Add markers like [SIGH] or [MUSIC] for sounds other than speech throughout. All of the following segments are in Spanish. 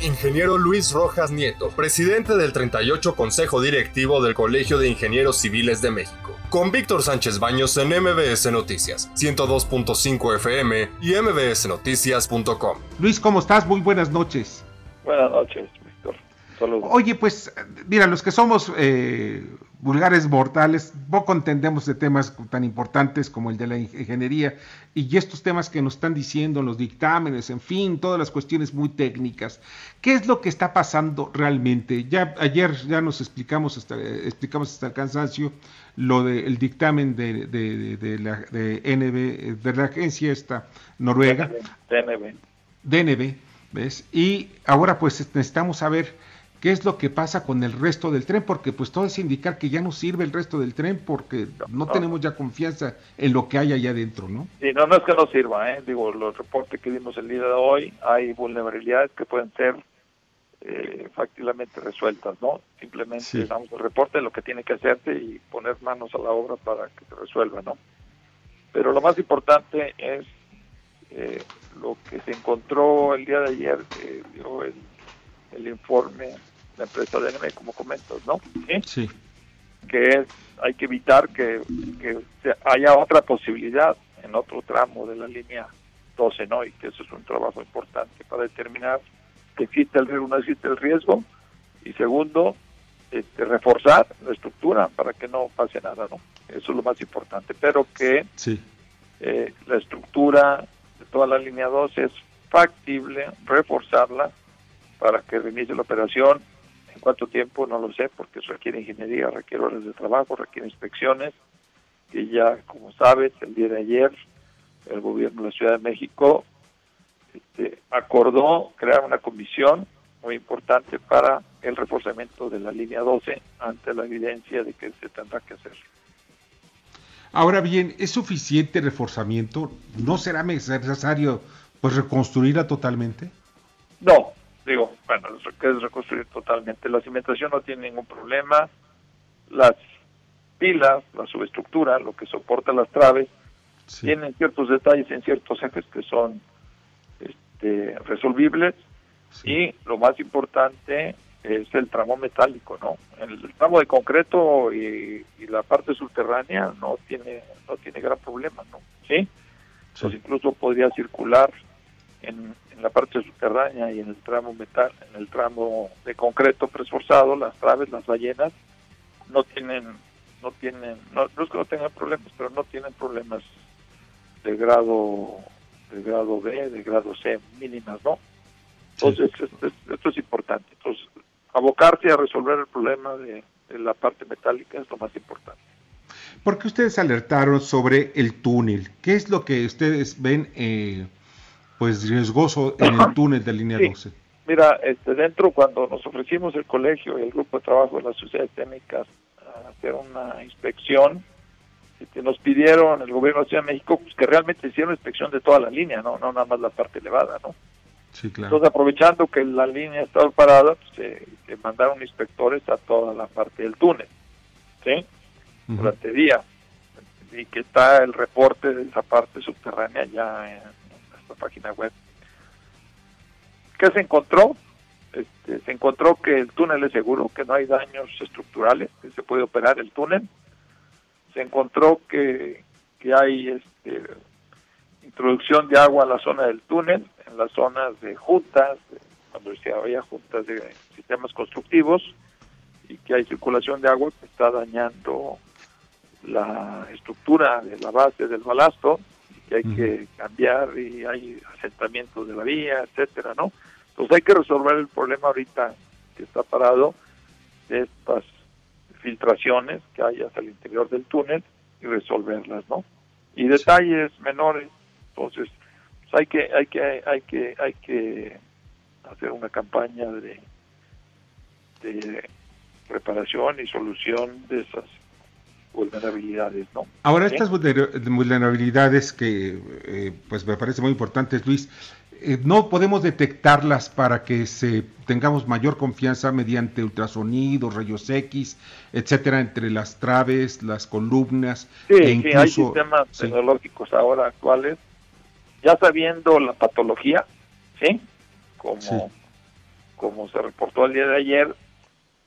Ingeniero Luis Rojas Nieto, presidente del 38 Consejo Directivo del Colegio de Ingenieros Civiles de México. Con Víctor Sánchez Baños en MBS Noticias, 102.5 FM y mbsnoticias.com. Luis, ¿cómo estás? Muy buenas noches. Buenas noches, Oye, pues, mira, los que somos eh, vulgares mortales, poco entendemos de temas tan importantes como el de la ingeniería y estos temas que nos están diciendo los dictámenes, en fin, todas las cuestiones muy técnicas. ¿Qué es lo que está pasando realmente? Ya ayer ya nos explicamos hasta, explicamos hasta el cansancio lo del dictamen de, de, la de NB, de la agencia esta noruega. DNB. DNB, ¿ves? Y ahora pues necesitamos saber qué es lo que pasa con el resto del tren, porque pues todo es indicar que ya no sirve el resto del tren porque no, tenemos ya confianza en lo que hay allá adentro, ¿no? Sí, no, no es que no sirva, ¿eh? digo, los reportes que dimos el día de hoy, hay vulnerabilidades que pueden ser eh, fácilmente resueltas, ¿no? Simplemente damos el reporte de lo que tiene que hacerse y poner manos a la obra para que se resuelva, ¿no? Pero lo más importante es eh, lo que se encontró el día de ayer, que dio el, el informe la empresa DNB, como comentas, ¿no? ¿Sí? Que es, hay que evitar que, haya otra posibilidad en otro tramo de la línea 12, ¿no? Y que eso es un trabajo importante para determinar que existe el riesgo, no existe el riesgo. Y segundo, este, reforzar la estructura para que no pase nada, ¿no? Eso es lo más importante. Pero que sí. eh, la estructura de toda la línea 12 es factible, reforzarla para que reinicie la operación ¿En cuánto tiempo? No lo sé, porque requiere ingeniería, requiere horas de trabajo, requiere inspecciones, que ya, como sabes, el día de ayer el gobierno de la Ciudad de México este, acordó crear una comisión muy importante para el reforzamiento de la línea 12 ante la evidencia de que se tendrá que hacer. Ahora bien, ¿es suficiente reforzamiento? ¿No será necesario pues reconstruirla totalmente? No, digo, bueno, que es reconstruir totalmente. La cimentación no tiene ningún problema. Las pilas, la subestructura, lo que soporta las traves, tienen ciertos detalles en ciertos ejes que son este, resolvibles. Y lo más importante es el tramo metálico, ¿no? El, tramo de concreto y, la parte subterránea no tiene no tiene gran problema, ¿no? ¿Sí? Pues incluso podría circular en, en la parte subterránea y en el tramo metal, en el tramo de concreto presforzado, las traves, las ballenas, no tienen, no tienen, no, es que no tengan problemas, pero no tienen problemas de grado, de grado B, de grado C, mínimas, ¿no? Entonces, esto, es importante. Entonces, abocarse a resolver el problema de, de la parte metálica es lo más importante. ¿Por qué ustedes alertaron sobre el túnel? ¿Qué es lo que ustedes ven eh, pues riesgoso en el túnel de línea 12. Mira, este, dentro cuando nos ofrecimos el colegio y el grupo de trabajo de las sociedades técnicas a hacer una inspección, este, nos pidieron el gobierno de Ciudad de México pues, que realmente hiciera una inspección de toda la línea, no, no nada más la parte elevada, ¿no? Sí, claro. Entonces, aprovechando que la línea estaba parada, pues, se, mandaron inspectores a toda la parte del túnel, ¿sí? Durante día. Y que está el reporte de esa parte subterránea ya en, página web. ¿Qué se encontró? Este, se encontró que el túnel es seguro, que no hay daños estructurales, que se puede operar el túnel. Se encontró que, que hay este, introducción de agua a la zona del túnel, en las zonas de juntas, cuando había juntas de sistemas constructivos, y que hay circulación de agua que está dañando la estructura de la base del balasto que hay que cambiar y hay asentamientos de la vía, etcétera, ¿no? Entonces hay que resolver el problema ahorita que está parado de estas filtraciones que hay hacia el interior del túnel y resolverlas, ¿no? Y detalles menores, entonces pues hay que hay que hay que hay que hacer una campaña de de reparación y solución de esas vulnerabilidades, ¿no? Ahora, estas vulnerabilidades que eh, pues me parece muy importantes, Luis, eh, no podemos detectarlas para que se tengamos mayor confianza mediante ultrasonido, rayos X, etcétera, entre las traves, las columnas. Sí, e incluso, hay sistemas tecnológicos ahora actuales, ya sabiendo la patología, ¿sí? Como como se reportó el día de ayer,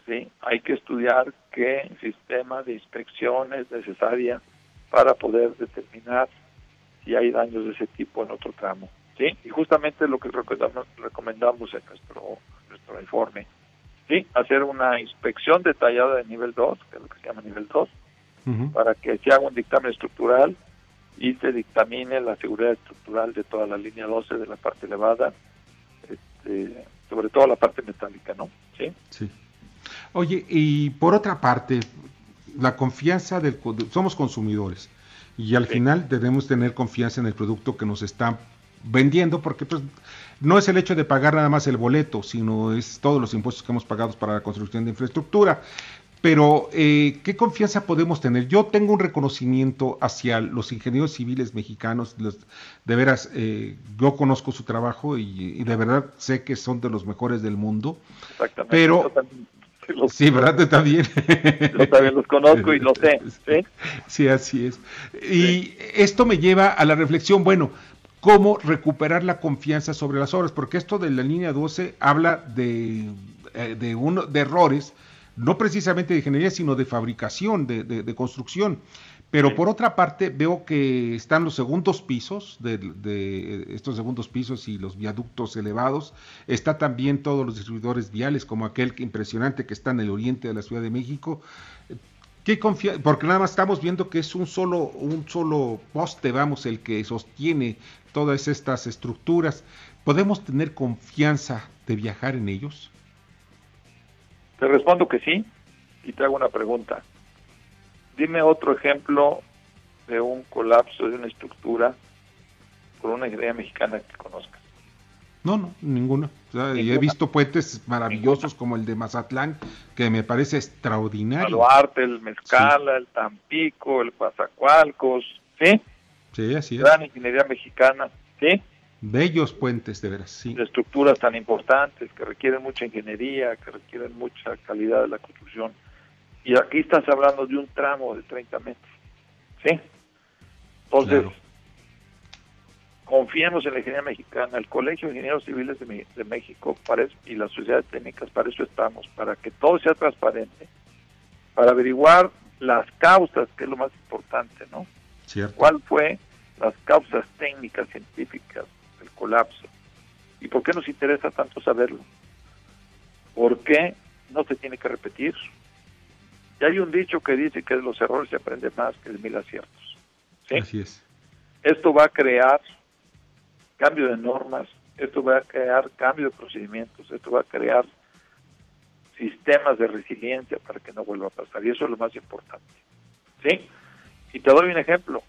¿sí? hay que estudiar qué sistema de inspección es necesaria para poder determinar si hay daños de ese tipo en otro tramo. ¿sí? Y justamente lo que recomendamos, en nuestro, nuestro informe, ¿sí? hacer una inspección detallada de nivel 2, que es lo que se llama nivel 2, para que se haga un dictamen estructural y se dictamine la seguridad estructural de toda la línea 12 de la parte elevada, este, sobre todo la parte metálica, ¿no? Sí. Sí. Oye, y por otra parte, la confianza del somos consumidores y al final debemos tener confianza en el producto que nos están vendiendo porque pues no es el hecho de pagar nada más el boleto, sino es todos los impuestos que hemos pagado para la construcción de infraestructura. Pero, eh, ¿qué confianza podemos tener? Yo tengo un reconocimiento hacia los ingenieros civiles mexicanos, los, de veras, eh, yo conozco su trabajo y, de verdad sé que son de los mejores del mundo. Exactamente. Pero, sí, ¿verdad? Yo también. Yo también los conozco y lo sé. Sí, sí así es. Y esto me lleva a la reflexión, bueno, ¿cómo recuperar la confianza sobre las obras? Porque esto de la línea 12 habla de, eh, de, uno, de errores no precisamente de ingeniería, sino de fabricación, de, construcción. Pero por otra parte, veo que están los segundos pisos, de, estos segundos pisos y los viaductos elevados. Está también todos los distribuidores viales, como aquel impresionante que está en el oriente de la Ciudad de México. ¿Qué confía Porque nada más estamos viendo que es un solo, un solo poste, vamos, el que sostiene todas estas estructuras. ¿Podemos tener confianza de viajar en ellos? Te respondo que sí y te hago una pregunta. Dime otro ejemplo de un colapso de una estructura por una idea mexicana que conozcas. No, no, ninguna. Y he visto puentes maravillosos como el de Mazatlán, que me parece extraordinario. El Duarte, el Mezcala, el Tampico, el Pazacualcos, ¿sí? Sí, así es. Gran ingeniería mexicana, ¿sí? Bellos puentes, de veras, sí. De estructuras tan importantes que requieren mucha ingeniería, que requieren mucha calidad de la construcción. Y aquí estás hablando de un tramo de 30 metros. ¿Sí? Entonces, confiemos en la ingeniería mexicana. El Colegio de Ingenieros Civiles de, México para y las sociedades técnicas, para eso estamos, para que todo sea transparente, para averiguar las causas, que es lo más importante, ¿no? Cierto. ¿Cuál fue las causas técnicas, científicas colapso. ¿Y por qué nos interesa tanto saberlo? ¿Por qué no se tiene que repetir? Y hay un dicho que dice que de los errores se aprende más que de mil aciertos. Así es. Esto va a crear cambio de normas, esto va a crear cambio de procedimientos, esto va a crear sistemas de resiliencia para que no vuelva a pasar. Y eso es lo más importante. ¿Sí? Y te doy un ejemplo.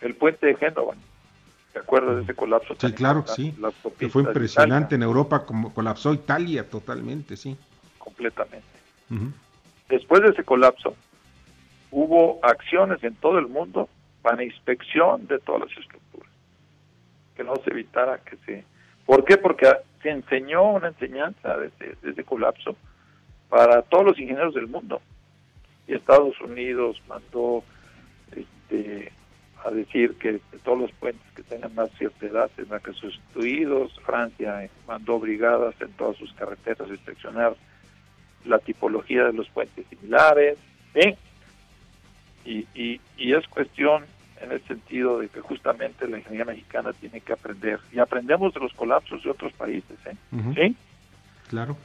El puente de Génova. ¿Te acuerdas de ese colapso? Sí, claro, sí. Que fue impresionante en Europa, como colapsó Italia totalmente, sí. Completamente. Después de ese colapso, hubo acciones en todo el mundo para inspección de todas las estructuras, que no se evitara que se... ¿Por qué? Porque se enseñó una enseñanza de ese colapso para todos los ingenieros del mundo. Y Estados Unidos mandó este, a decir que, todos los puentes que tengan más cierta edad tendrán que sustituidos. Francia mandó brigadas en todas sus carreteras a inspeccionar la tipología de los puentes similares. Y, y, y es cuestión en el sentido de que justamente la ingeniería mexicana tiene que aprender. Y aprendemos de los colapsos de otros países. ¿eh? ¿Sí? Claro.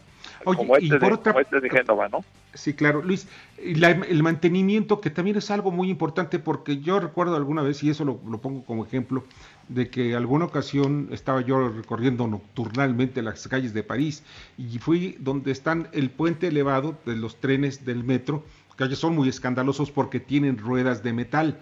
Oye, como, este de, otra... este de Génova, ¿no? Sí, claro, Luis. el mantenimiento, que también es algo muy importante, porque yo recuerdo alguna vez, y eso lo, pongo como ejemplo, de que alguna ocasión estaba yo recorriendo nocturnalmente las calles de París y fui donde están el puente elevado de los trenes del metro, que son muy escandalosos porque tienen ruedas de metal.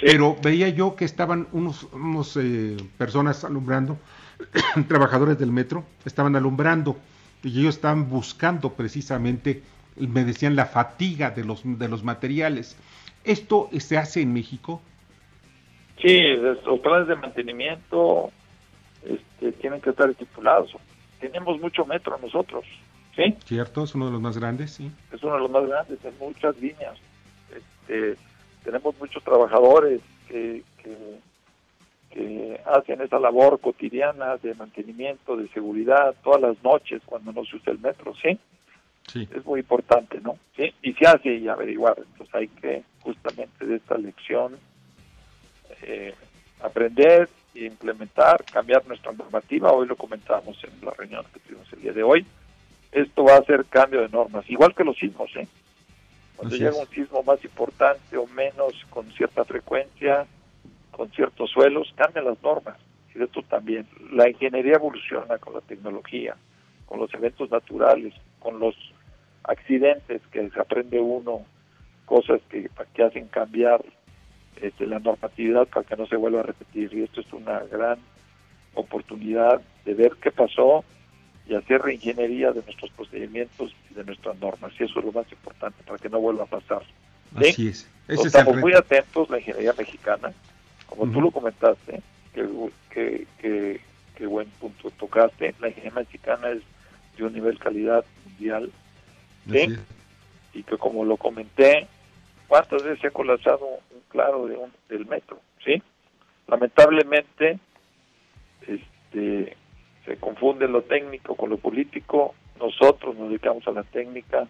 Pero veía yo que estaban unos, unos eh, personas alumbrando, [COUGHS] trabajadores del metro, estaban alumbrando y ellos estaban buscando precisamente me decían la fatiga de los, de los materiales. ¿Esto se hace en México? Sí, los planes de mantenimiento este, tienen que estar estipulados. Tenemos mucho metro nosotros, ¿sí? Cierto, es uno de los más grandes, sí. Es uno de los más grandes, en muchas líneas. Este, tenemos muchos trabajadores que, que hacen esa labor cotidiana de mantenimiento, de seguridad, todas las noches cuando no se usa el metro, ¿sí? Sí. Es muy importante, ¿no? ¿Sí? Y se hace y averiguar. Entonces hay que justamente de esta lección eh, aprender e implementar, cambiar nuestra normativa. Hoy lo comentábamos en la reunión que tuvimos el día de hoy. Esto va a ser cambio de normas, igual que los sismos, ¿eh? Cuando llega un sismo más importante o menos, con cierta frecuencia, con ciertos suelos, cambian las normas. Y esto también. La ingeniería evoluciona con la tecnología, con los eventos naturales, con los accidentes que se aprende uno, cosas que, que hacen cambiar este, la normatividad para que no se vuelva a repetir. Y esto es una gran oportunidad de ver qué pasó y hacer reingeniería de nuestros procedimientos y de nuestras normas. Y eso es lo más importante para que no vuelva a pasar. Así es. estamos muy atentos, la ingeniería mexicana, como tú lo comentaste, que, que, buen punto tocaste, la ingeniería mexicana es de un nivel calidad mundial. Y que como lo comenté, ¿cuántas veces se ha colapsado un claro de un, del metro? ¿Sí? Lamentablemente, este se confunde lo técnico con lo político, nosotros nos dedicamos a la técnica,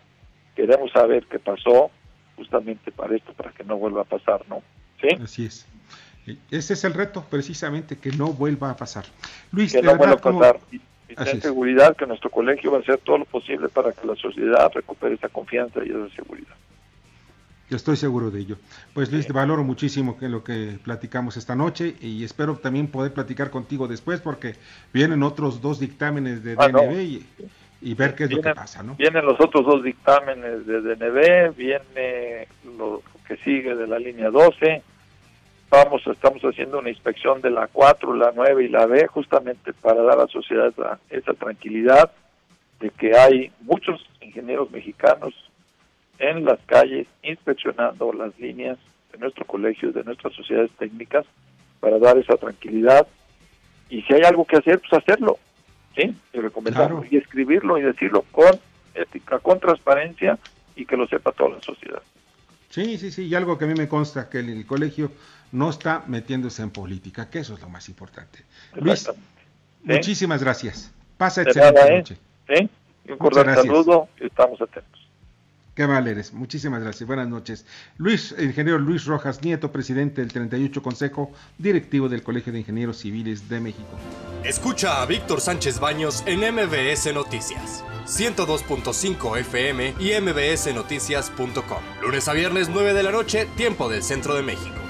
queremos saber qué pasó, justamente para esto, para que no vuelva a pasar, ¿no? ¿Sí? Así es. Ese es el reto, precisamente, que no vuelva a pasar. Luis, que no vuelva a pasar. Y, y seguridad que nuestro colegio va a hacer todo lo posible para que la sociedad recupere esa confianza y esa seguridad. Yo estoy seguro de ello. Pues Luis, te valoro muchísimo que lo que platicamos esta noche y espero también poder platicar contigo después porque vienen otros dos dictámenes de ah, DNB y, ver qué es lo que pasa, ¿no? Vienen los otros dos dictámenes de DNB, viene lo que sigue de la línea 12. Vamos, estamos haciendo una inspección de la 4, la 9 y la B justamente para dar a la sociedad esa tranquilidad de que hay muchos ingenieros mexicanos en las calles inspeccionando las líneas de nuestro colegio, de nuestras sociedades técnicas, para dar esa tranquilidad. Y si hay algo que hacer, pues hacerlo, ¿sí? Y recomendarlo, y escribirlo y decirlo con ética, con transparencia y que lo sepa toda la sociedad. Sí, sí, sí, y algo que a mí me consta, que el, colegio no está metiéndose en política, que eso es lo más importante. Luis, muchísimas gracias. Pasa excelente ¿eh? noche. ¿Sí? un cordial saludo, estamos atentos. Qué mal eres. Muchísimas gracias. Buenas noches. Luis, ingeniero Luis Rojas Nieto, presidente del 38 Consejo Directivo del Colegio de Ingenieros Civiles de México. Escucha a Víctor Sánchez Baños en MBS Noticias. 102.5 FM y mbsnoticias.com. Lunes a viernes 9 de la noche, tiempo del Centro de México.